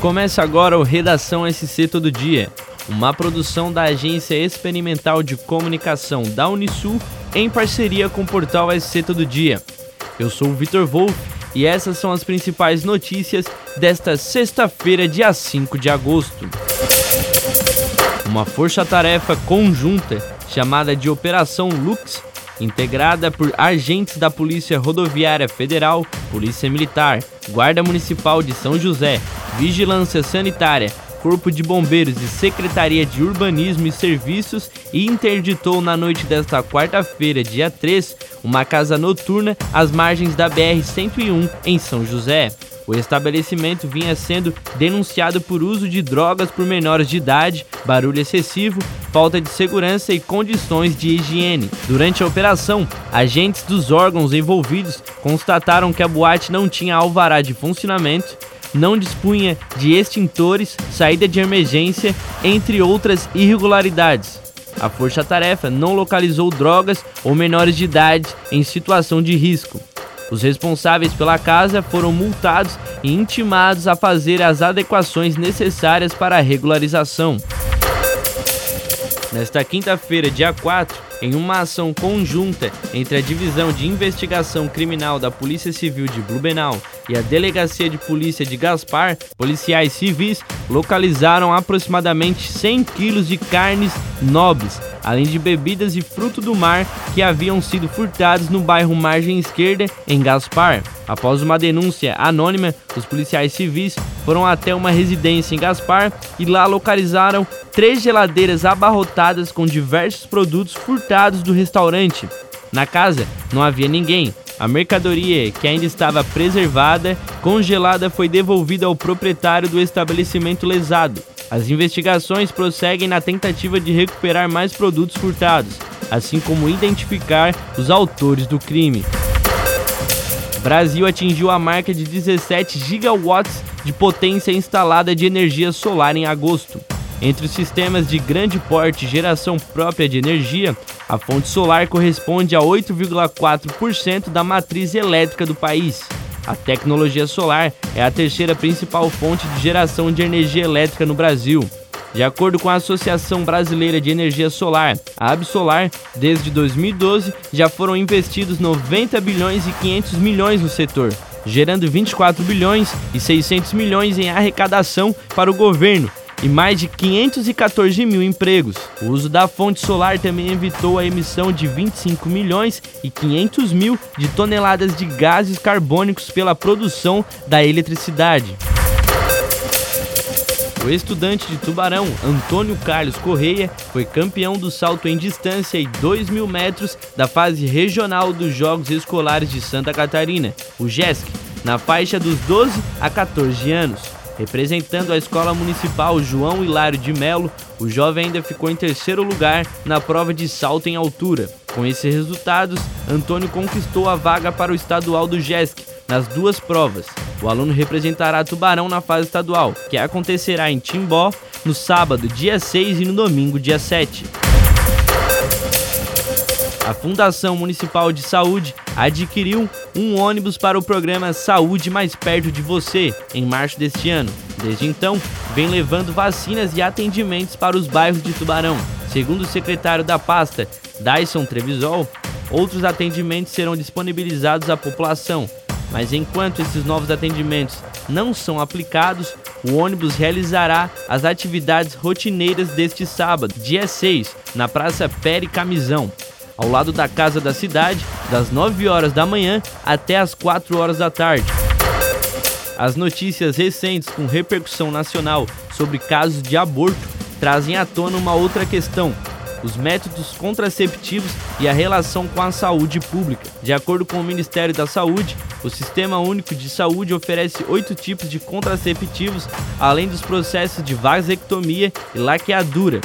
Começa agora o Redação SC Todo Dia, uma produção da Agência Experimental de Comunicação da Unisul em parceria com o portal SC Todo Dia. Eu sou o Vitor Wolff e essas são as principais notícias desta sexta-feira, dia 5 de agosto. Uma força-tarefa conjunta chamada de Operação Lux integrada por agentes da Polícia Rodoviária Federal, Polícia Militar, Guarda Municipal de São José, Vigilância Sanitária, Corpo de Bombeiros e Secretaria de Urbanismo e Serviços e interditou na noite desta quarta-feira, dia 3, uma casa noturna às margens da BR-101 em São José. O estabelecimento vinha sendo denunciado por uso de drogas por menores de idade, barulho excessivo, falta de segurança e condições de higiene. Durante a operação, agentes dos órgãos envolvidos constataram que a boate não tinha alvará de funcionamento, não dispunha de extintores, saída de emergência, entre outras irregularidades. A força-tarefa não localizou drogas ou menores de idade em situação de risco. Os responsáveis pela casa foram multados e intimados a fazer as adequações necessárias para a regularização. Nesta quinta-feira, dia 4, em uma ação conjunta entre a Divisão de Investigação Criminal da Polícia Civil de Blumenau e a Delegacia de Polícia de Gaspar, policiais civis localizaram aproximadamente 100 quilos de carnes nobres, além de bebidas e fruto do mar que haviam sido furtados no bairro Margem Esquerda, em Gaspar. Após uma denúncia anônima, os policiais civis foram até uma residência em Gaspar e lá localizaram três geladeiras abarrotadas com diversos produtos furtados do restaurante. Na casa não havia ninguém. A mercadoria, que ainda estava preservada, congelada, foi devolvida ao proprietário do estabelecimento lesado. As investigações prosseguem na tentativa de recuperar mais produtos furtados, assim como identificar os autores do crime. Brasil atingiu a marca de 17 gigawatts de potência instalada de energia solar em agosto. Entre os sistemas de grande porte e geração própria de energia, a fonte solar corresponde a 8,4% da matriz elétrica do país. A tecnologia solar é a terceira principal fonte de geração de energia elétrica no Brasil. De acordo com a Associação Brasileira de Energia Solar, a Absolar, desde 2012 já foram investidos 90 bilhões e 500 milhões no setor, gerando 24 bilhões e 600 milhões em arrecadação para o governo e mais de 514 mil empregos. O uso da fonte solar também evitou a emissão de 25 milhões e 500 mil de toneladas de gases carbônicos pela produção da eletricidade. O estudante de Tubarão, Antônio Carlos Correia, foi campeão do salto em distância e 2 mil metros da fase regional dos Jogos Escolares de Santa Catarina, o GESC, na faixa dos 12 a 14 anos. Representando a Escola Municipal João Hilário de Melo, o jovem ainda ficou em terceiro lugar na prova de salto em altura. Com esses resultados, Antônio conquistou a vaga para o estadual do GESC nas duas provas. O aluno representará Tubarão na fase estadual, que acontecerá em Timbó no sábado, dia 6 e no domingo, dia 7. A Fundação Municipal de Saúde adquiriu um ônibus para o programa Saúde Mais Perto de Você em março deste ano. Desde então, vem levando vacinas e atendimentos para os bairros de Tubarão. Segundo o secretário da pasta, Dyson Trevisol, outros atendimentos serão disponibilizados à população, mas enquanto esses novos atendimentos não são aplicados, o ônibus realizará as atividades rotineiras deste sábado, dia 6, na Praça Pere Camisão, ao lado da Casa da Cidade, das 9 horas da manhã até as 4 horas da tarde. As notícias recentes com repercussão nacional sobre casos de aborto trazem à tona uma outra questão: os métodos contraceptivos e a relação com a saúde pública. De acordo com o Ministério da Saúde, o Sistema Único de Saúde oferece oito tipos de contraceptivos, além dos processos de vasectomia e laqueadura,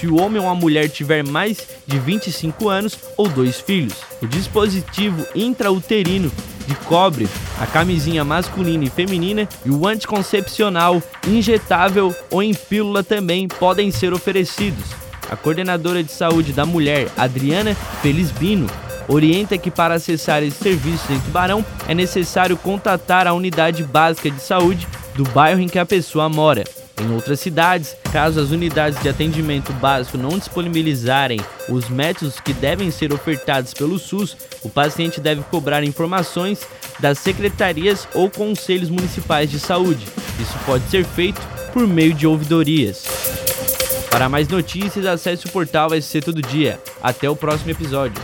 se o homem ou a mulher tiver mais de 25 anos ou dois filhos. O dispositivo intrauterino de cobre, a camisinha masculina e feminina e o anticoncepcional injetável ou em pílula também podem ser oferecidos. A coordenadora de saúde da mulher, Adriana Felizbino, orienta que para acessar esses serviços em Tubarão é necessário contatar a unidade básica de saúde do bairro em que a pessoa mora. Em outras cidades, caso as unidades de atendimento básico não disponibilizarem os métodos que devem ser ofertados pelo SUS, o paciente deve cobrar informações das secretarias ou conselhos municipais de saúde. Isso pode ser feito por meio de ouvidorias. Para mais notícias, acesse o portal SC Todo Dia. Até o próximo episódio.